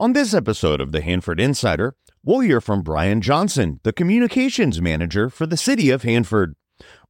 On this episode of the Hanford Insider, we'll hear from Brian Johnson, the communications manager for the city of Hanford.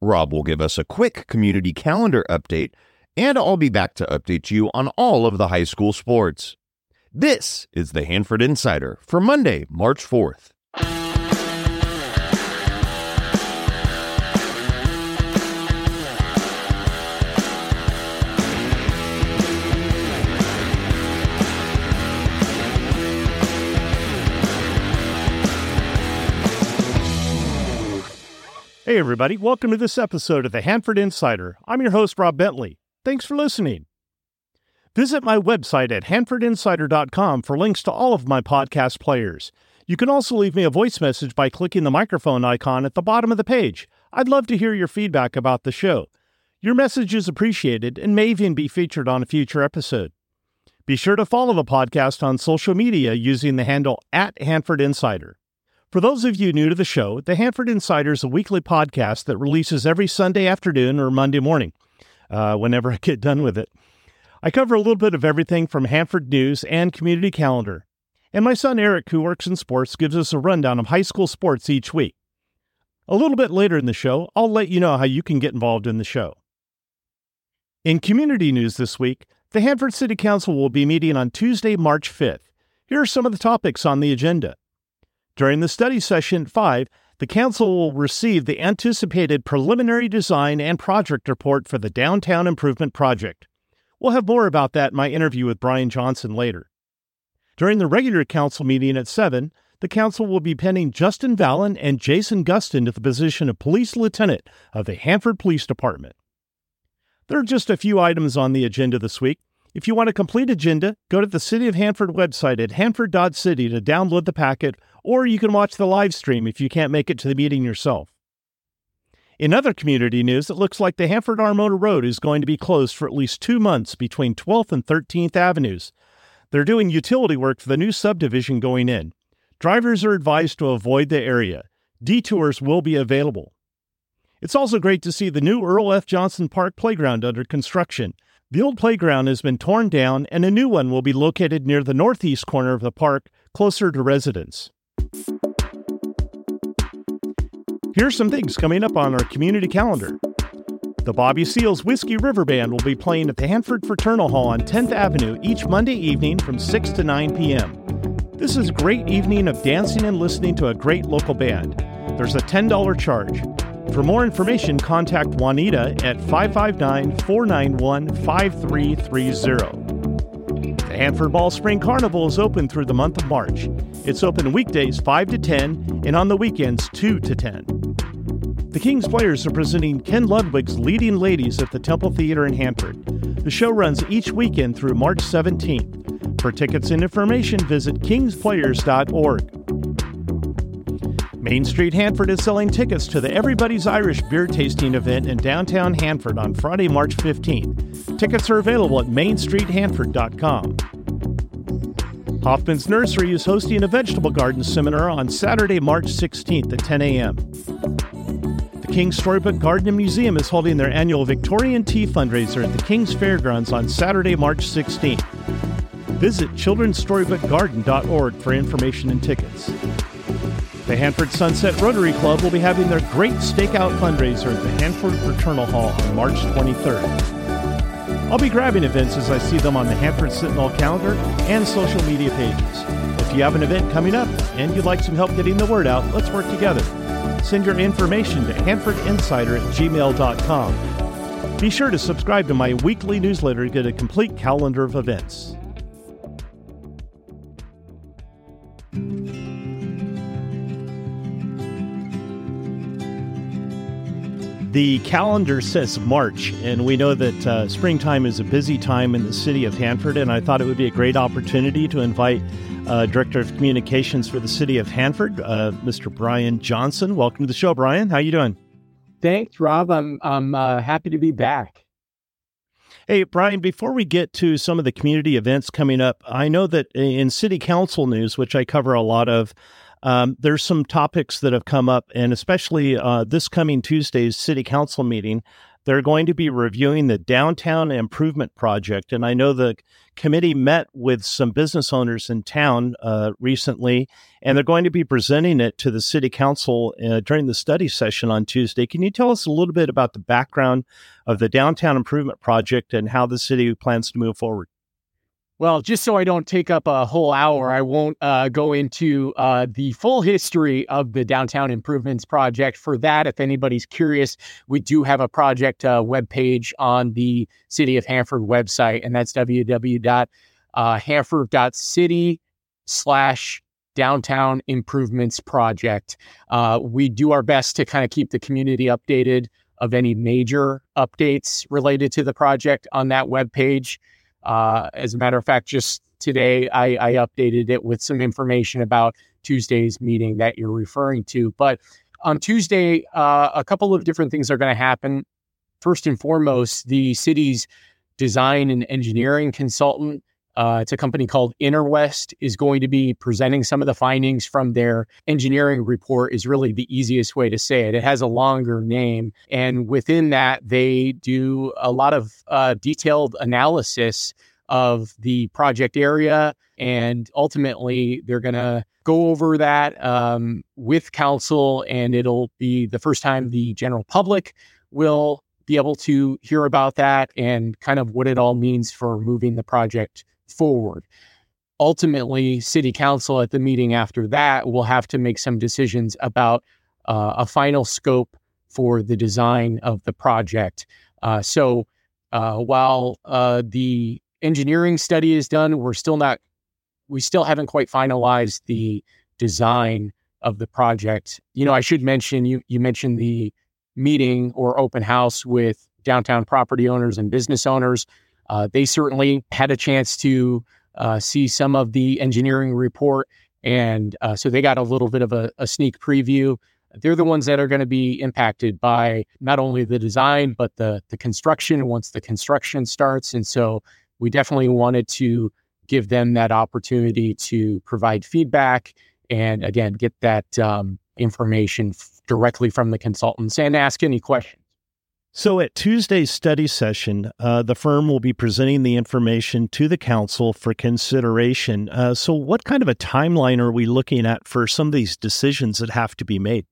Rob will give us a quick community calendar update, and I'll be back to update you on all of the high school sports. This is the Hanford Insider for Monday, March 4th. Hey, everybody, welcome to this episode of the Hanford Insider. I'm your host, Rob Bentley. Thanks for listening. Visit my website at hanfordinsider.com for links to all of my podcast players. You can also leave me a voice message by clicking the microphone icon at the bottom of the page. I'd love to hear your feedback about the show. Your message is appreciated and may even be featured on a future episode. Be sure to follow the podcast on social media using the handle at Hanford Insider. For those of you new to the show, the Hanford Insider is a weekly podcast that releases every Sunday afternoon or Monday morning, uh, whenever I get done with it. I cover a little bit of everything from Hanford news and community calendar. And my son Eric, who works in sports, gives us a rundown of high school sports each week. A little bit later in the show, I'll let you know how you can get involved in the show. In community news this week, the Hanford City Council will be meeting on Tuesday, March 5th. Here are some of the topics on the agenda. During the study session 5, the Council will receive the anticipated preliminary design and project report for the Downtown Improvement Project. We'll have more about that in my interview with Brian Johnson later. During the regular Council meeting at 7, the Council will be penning Justin Vallon and Jason Gustin to the position of Police Lieutenant of the Hanford Police Department. There are just a few items on the agenda this week. If you want a complete agenda, go to the City of Hanford website at hanford.city to download the packet, or you can watch the live stream if you can't make it to the meeting yourself. In other community news, it looks like the Hanford Armona Road is going to be closed for at least two months between 12th and 13th Avenues. They're doing utility work for the new subdivision going in. Drivers are advised to avoid the area. Detours will be available. It's also great to see the new Earl F. Johnson Park playground under construction. The old playground has been torn down, and a new one will be located near the northeast corner of the park, closer to residents. Here are some things coming up on our community calendar. The Bobby Seals Whiskey River Band will be playing at the Hanford Fraternal Hall on 10th Avenue each Monday evening from 6 to 9 p.m. This is a great evening of dancing and listening to a great local band. There's a $10 charge. For more information, contact Juanita at 559 491 5330. The Hanford Mall Spring Carnival is open through the month of March. It's open weekdays 5 to 10 and on the weekends 2 to 10. The King's Players are presenting Ken Ludwig's Leading Ladies at the Temple Theater in Hanford. The show runs each weekend through March 17th. For tickets and information, visit kingsplayers.org. Main Street Hanford is selling tickets to the Everybody's Irish beer tasting event in downtown Hanford on Friday, March 15th. Tickets are available at mainstreethanford.com. Hoffman's Nursery is hosting a vegetable garden seminar on Saturday, March 16th at 10 a.m. The King's Storybook Garden and Museum is holding their annual Victorian Tea fundraiser at the King's Fairgrounds on Saturday, March 16th. Visit childrenstorybookgarden.org for information and tickets. The Hanford Sunset Rotary Club will be having their great stakeout fundraiser at the Hanford Fraternal Hall on March 23rd. I'll be grabbing events as I see them on the Hanford Sentinel calendar and social media pages. If you have an event coming up and you'd like some help getting the word out, let's work together. Send your information to hanfordinsider at gmail.com. Be sure to subscribe to my weekly newsletter to get a complete calendar of events. The calendar says March, and we know that uh, springtime is a busy time in the city of Hanford, and I thought it would be a great opportunity to invite uh, Director of Communications for the city of Hanford, uh, Mr. Brian Johnson. Welcome to the show, Brian. How you doing? Thanks, Rob. I'm I'm uh, happy to be back. Hey, Brian, before we get to some of the community events coming up, I know that in city council news, which I cover a lot of, um, there's some topics that have come up, and especially uh, this coming Tuesday's city council meeting. They're going to be reviewing the downtown improvement project. And I know the committee met with some business owners in town uh, recently, and they're going to be presenting it to the city council uh, during the study session on Tuesday. Can you tell us a little bit about the background of the downtown improvement project and how the city plans to move forward? Well, just so I don't take up a whole hour, I won't uh, go into uh, the full history of the Downtown Improvements Project. For that, if anybody's curious, we do have a project uh, webpage on the City of Hanford website, and that's www.hanford.city slash Downtown Improvements Project. Uh, we do our best to kind of keep the community updated of any major updates related to the project on that webpage. Uh, as a matter of fact, just today I, I updated it with some information about Tuesday's meeting that you're referring to. But on Tuesday, uh, a couple of different things are going to happen. First and foremost, the city's design and engineering consultant, uh, it's a company called Interwest, is going to be presenting some of the findings from their engineering report, is really the easiest way to say it. It has a longer name. And within that, they do a lot of uh, detailed analysis of the project area. And ultimately, they're going to go over that um, with council, and it'll be the first time the general public will be able to hear about that and kind of what it all means for moving the project forward. Ultimately, city council at the meeting after that will have to make some decisions about uh, a final scope for the design of the project. Uh, so uh, while uh, the engineering study is done, we're still not, we still haven't quite finalized the design of the project. You know, I should mention you you mentioned the meeting or open house with downtown property owners and business owners. Uh, they certainly had a chance to uh, see some of the engineering report, and uh, so they got a little bit of a, a sneak preview. They're the ones that are going to be impacted by not only the design but the the construction once the construction starts, and so we definitely wanted to give them that opportunity to provide feedback and again get that um, information f- directly from the consultants and ask any questions. So, at Tuesday's study session, uh, the firm will be presenting the information to the council for consideration. Uh, so, what kind of a timeline are we looking at for some of these decisions that have to be made?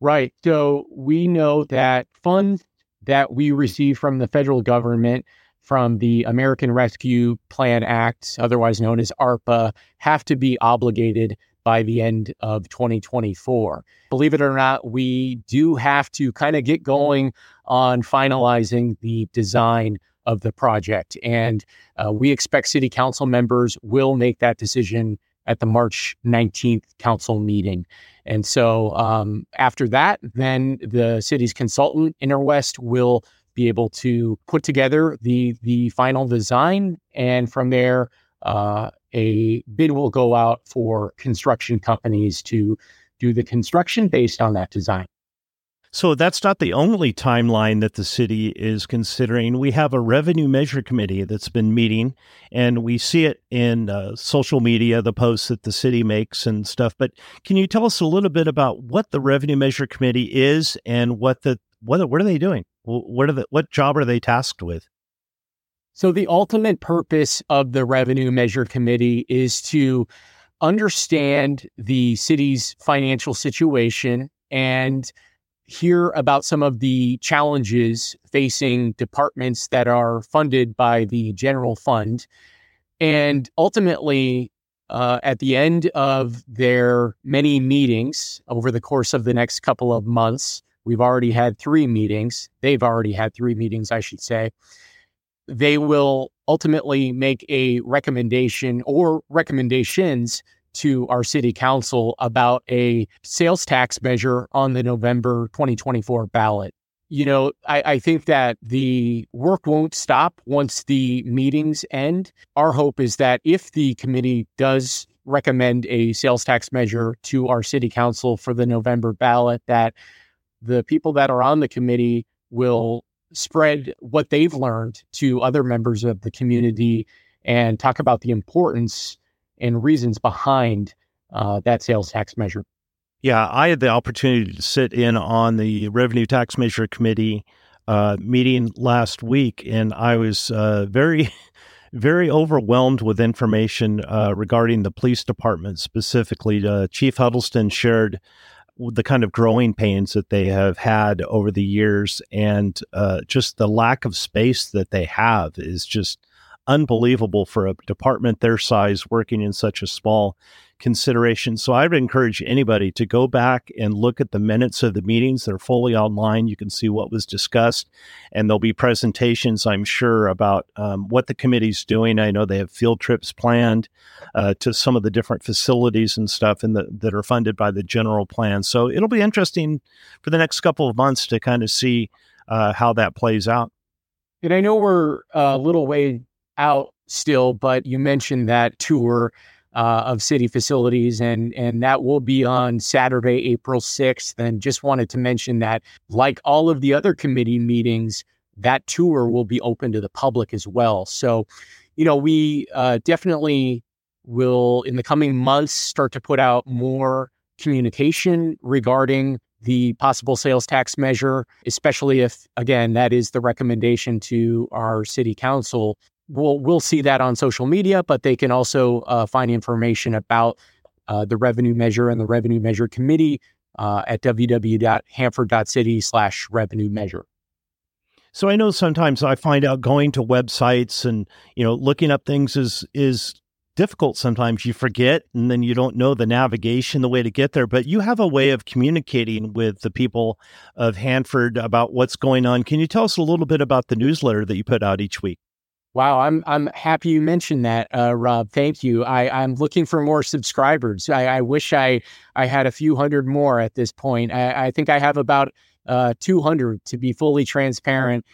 Right. So, we know that funds that we receive from the federal government from the American Rescue Plan Act, otherwise known as ARPA, have to be obligated by the end of 2024. Believe it or not, we do have to kind of get going on finalizing the design of the project. And uh, we expect city council members will make that decision at the March 19th council meeting. And so um, after that, then the city's consultant, Interwest, will be able to put together the the final design, and from there, uh, a bid will go out for construction companies to do the construction based on that design. So that's not the only timeline that the city is considering. We have a revenue measure committee that's been meeting, and we see it in uh, social media, the posts that the city makes and stuff. But can you tell us a little bit about what the revenue measure committee is and what the what what are they doing? What are the what job are they tasked with? So, the ultimate purpose of the Revenue Measure Committee is to understand the city's financial situation and hear about some of the challenges facing departments that are funded by the general fund. And ultimately, uh, at the end of their many meetings over the course of the next couple of months, we've already had three meetings. They've already had three meetings, I should say they will ultimately make a recommendation or recommendations to our city council about a sales tax measure on the November 2024 ballot. You know, I, I, think that the work won't stop once the meetings end. Our hope is that if the committee does recommend a sales tax measure to our city council for the November ballot, that the people that are on the committee will spread what they've learned to other members of the community and talk about the importance and reasons behind uh, that sales tax measure. Yeah, I had the opportunity to sit in on the revenue tax measure committee uh, meeting last week, and I was uh, very, very overwhelmed with information uh, regarding the police department specifically. Uh, Chief Huddleston shared the kind of growing pains that they have had over the years, and uh, just the lack of space that they have is just unbelievable for a department their size working in such a small consideration. So I would encourage anybody to go back and look at the minutes of the meetings. They're fully online. You can see what was discussed, and there'll be presentations, I'm sure, about um, what the committee's doing. I know they have field trips planned uh, to some of the different facilities and stuff that are funded by the general plan. So it'll be interesting for the next couple of months to kind of see uh, how that plays out. And I know we're a little way out still, but you mentioned that tour uh, of city facilities, and and that will be on Saturday, April sixth. And just wanted to mention that, like all of the other committee meetings, that tour will be open to the public as well. So, you know, we uh, definitely will in the coming months start to put out more communication regarding the possible sales tax measure, especially if, again, that is the recommendation to our city council we'll we'll see that on social media, but they can also uh, find information about uh, the revenue measure and the revenue measure committee uh, at www.hanford.city slash revenue measure. So I know sometimes I find out going to websites and you know looking up things is is difficult sometimes. You forget and then you don't know the navigation the way to get there but you have a way of communicating with the people of hanford about what's going on. Can you tell us a little bit about the newsletter that you put out each week Wow, I'm I'm happy you mentioned that, uh, Rob. Thank you. I, I'm looking for more subscribers. I, I wish I I had a few hundred more at this point. I, I think I have about uh, 200 to be fully transparent,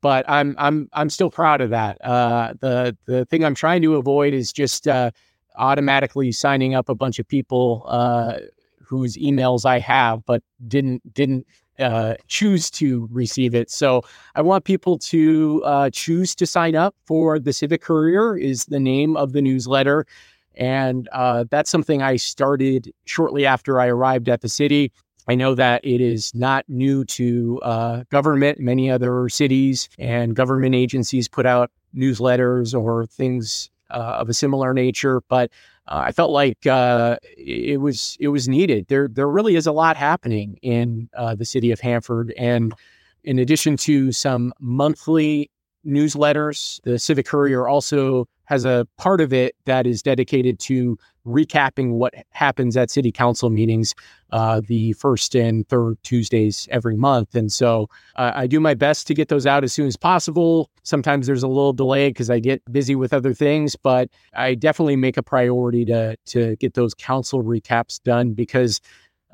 but I'm I'm I'm still proud of that. Uh, the the thing I'm trying to avoid is just uh, automatically signing up a bunch of people uh, whose emails I have, but didn't didn't uh, choose to receive it. So I want people to uh, choose to sign up for the Civic Courier is the name of the newsletter. And uh, that's something I started shortly after I arrived at the city. I know that it is not new to uh, government. Many other cities and government agencies put out newsletters or things uh, of a similar nature, but uh, I felt like uh, it was it was needed. There there really is a lot happening in uh, the city of Hanford, and in addition to some monthly newsletters, the Civic Courier also has a part of it that is dedicated to recapping what happens at city council meetings uh, the first and third Tuesdays every month. And so uh, I do my best to get those out as soon as possible. Sometimes there's a little delay because I get busy with other things, but I definitely make a priority to to get those council recaps done because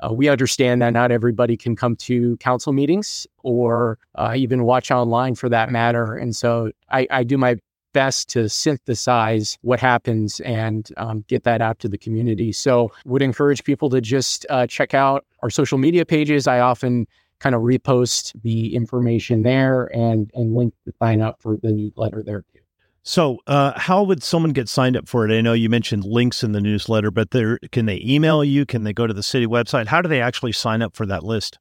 uh, we understand that not everybody can come to council meetings or uh, even watch online for that matter. And so I, I do my best to synthesize what happens and um, get that out to the community. So, would encourage people to just uh, check out our social media pages. I often kind of repost the information there and and link to sign up for the newsletter there too. So, uh, how would someone get signed up for it? I know you mentioned links in the newsletter, but there can they email you? Can they go to the city website? How do they actually sign up for that list?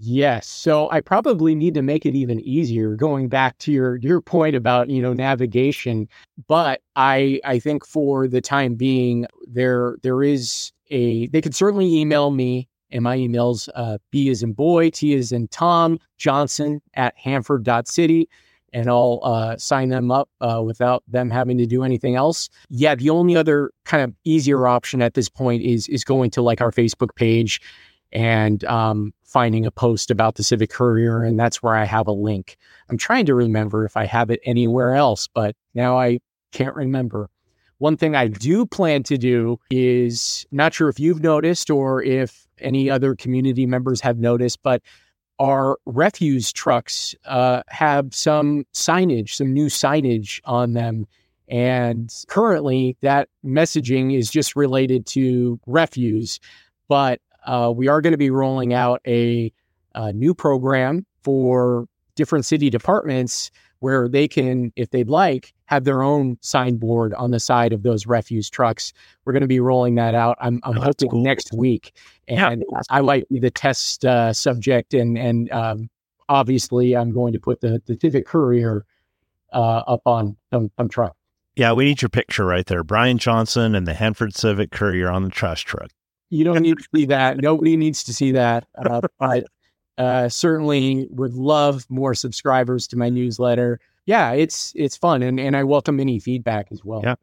Yes. So I probably need to make it even easier going back to your your point about, you know, navigation, but I I think for the time being there there is a they could certainly email me and my emails uh, B is in boy, T is in Tom, Johnson at Hanford.city and I'll uh, sign them up uh, without them having to do anything else. Yeah, the only other kind of easier option at this point is is going to like our Facebook page and um, finding a post about the Civic Courier, and that's where I have a link. I'm trying to remember if I have it anywhere else, but now I can't remember. One thing I do plan to do is not sure if you've noticed or if any other community members have noticed, but our refuse trucks uh, have some signage, some new signage on them. And currently, that messaging is just related to refuse. But uh, we are going to be rolling out a, a, new program for different city departments where they can, if they'd like, have their own signboard on the side of those refuse trucks. We're going to be rolling that out. I'm, I'm oh, hoping cool. next week, and yeah. I might be the test uh, subject and and um, obviously, I'm going to put the, the Civic Courier uh, up on some, some truck. Yeah, we need your picture right there. Brian Johnson and the Hanford Civic Courier on the trash truck. You don't need to see that. Nobody needs to see that. Uh, but uh, certainly would love more subscribers to my newsletter. Yeah, it's it's fun, and and I welcome any feedback as well. Yeah,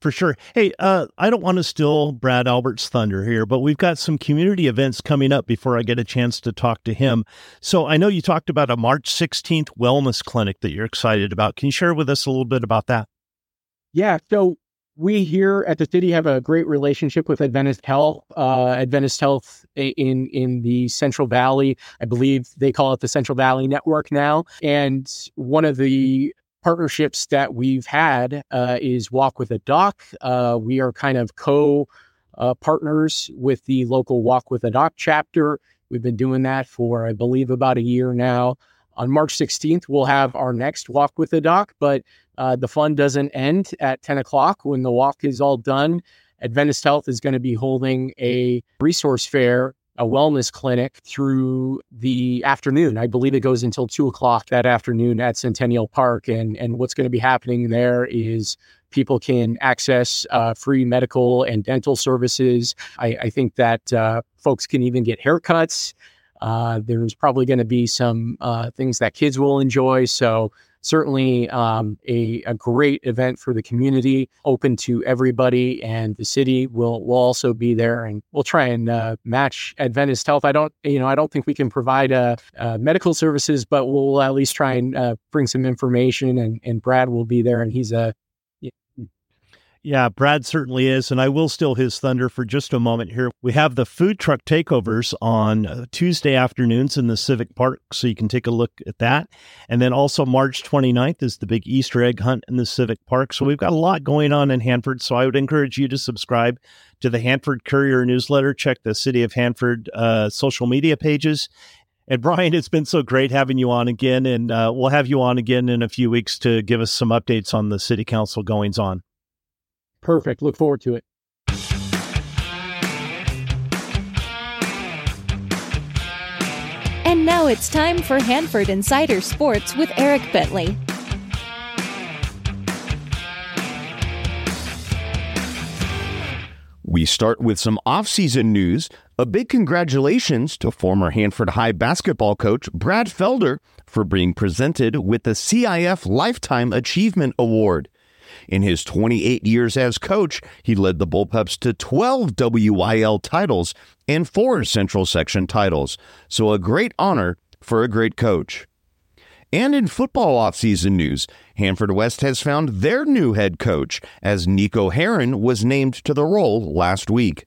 for sure. Hey, uh, I don't want to steal Brad Albert's thunder here, but we've got some community events coming up before I get a chance to talk to him. So I know you talked about a March 16th wellness clinic that you're excited about. Can you share with us a little bit about that? Yeah. So we here at the city have a great relationship with Adventist Health. Uh, Adventist Health in in the Central Valley, I believe they call it the Central Valley Network now. And one of the partnerships that we've had uh, is Walk with a Doc. Uh, we are kind of co uh, partners with the local Walk with a Doc chapter. We've been doing that for, I believe, about a year now. On March 16th, we'll have our next Walk with the Doc, but uh, the fun doesn't end at 10 o'clock when the walk is all done. Adventist Health is going to be holding a resource fair a wellness clinic through the afternoon. I believe it goes until two o'clock that afternoon at Centennial Park. And, and what's going to be happening there is people can access uh, free medical and dental services. I, I think that uh, folks can even get haircuts. Uh, there's probably going to be some uh, things that kids will enjoy. So certainly um, a, a great event for the community, open to everybody, and the city will will also be there, and we'll try and uh, match Adventist Health. I don't, you know, I don't think we can provide uh, uh, medical services, but we'll at least try and uh, bring some information, and and Brad will be there, and he's a yeah, Brad certainly is. And I will steal his thunder for just a moment here. We have the food truck takeovers on uh, Tuesday afternoons in the Civic Park, so you can take a look at that. And then also March 29th is the big Easter egg hunt in the Civic Park. So we've got a lot going on in Hanford. So I would encourage you to subscribe to the Hanford Courier newsletter, check the City of Hanford uh, social media pages. And Brian, it's been so great having you on again. And uh, we'll have you on again in a few weeks to give us some updates on the City Council goings on. Perfect. Look forward to it. And now it's time for Hanford Insider Sports with Eric Bentley. We start with some offseason news. A big congratulations to former Hanford High basketball coach Brad Felder for being presented with the CIF Lifetime Achievement Award. In his 28 years as coach, he led the Bullpups to 12 WIL titles and four Central Section titles. So a great honor for a great coach. And in football offseason news, Hanford West has found their new head coach as Niko Heron was named to the role last week.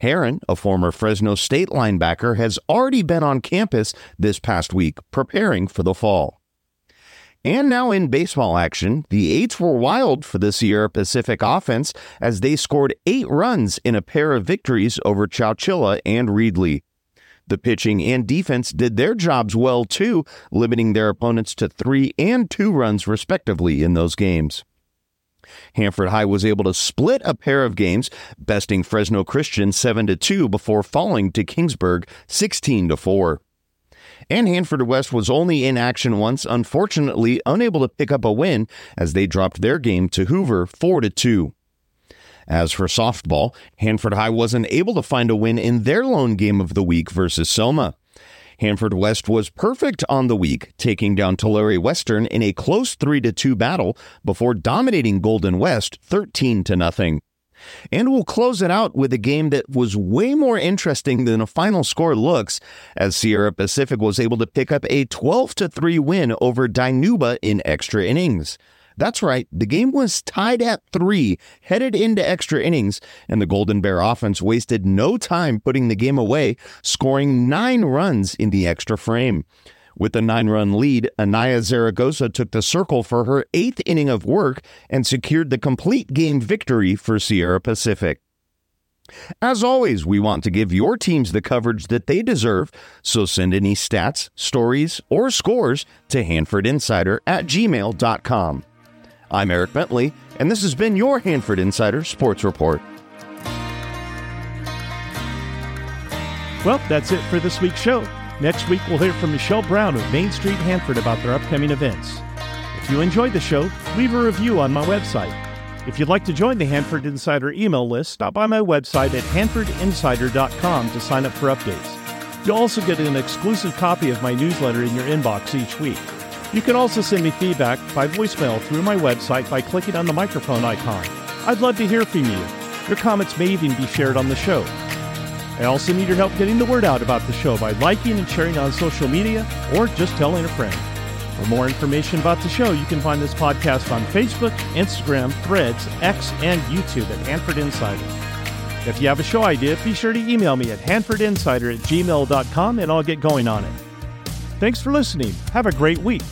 Heron, a former Fresno State linebacker, has already been on campus this past week preparing for the fall. And now in baseball action, the Eights were wild for the Sierra Pacific offense as they scored eight runs in a pair of victories over Chowchilla and Reedley. The pitching and defense did their jobs well too, limiting their opponents to three and two runs respectively in those games. Hanford High was able to split a pair of games, besting Fresno Christian 7 to 2 before falling to Kingsburg 16 to 4 and Hanford West was only in action once, unfortunately unable to pick up a win as they dropped their game to Hoover 4 to 2. As for softball, Hanford High wasn't able to find a win in their lone game of the week versus Selma. Hanford West was perfect on the week, taking down Tulare Western in a close 3 2 battle before dominating Golden West 13 to nothing. And we'll close it out with a game that was way more interesting than a final score looks, as Sierra Pacific was able to pick up a 12 3 win over Dinuba in extra innings. That's right, the game was tied at three, headed into extra innings, and the Golden Bear offense wasted no time putting the game away, scoring nine runs in the extra frame. With a nine run lead, Anaya Zaragoza took the circle for her eighth inning of work and secured the complete game victory for Sierra Pacific. As always, we want to give your teams the coverage that they deserve, so send any stats, stories, or scores to HanfordInsider at gmail.com. I'm Eric Bentley, and this has been your Hanford Insider Sports Report. Well, that's it for this week's show. Next week, we'll hear from Michelle Brown of Main Street Hanford about their upcoming events. If you enjoyed the show, leave a review on my website. If you'd like to join the Hanford Insider email list, stop by my website at hanfordinsider.com to sign up for updates. You'll also get an exclusive copy of my newsletter in your inbox each week. You can also send me feedback by voicemail through my website by clicking on the microphone icon. I'd love to hear from you. Your comments may even be shared on the show. I also need your help getting the word out about the show by liking and sharing on social media or just telling a friend. For more information about the show, you can find this podcast on Facebook, Instagram, Threads, X, and YouTube at Hanford Insider. If you have a show idea, be sure to email me at hanfordinsider at gmail.com and I'll get going on it. Thanks for listening. Have a great week.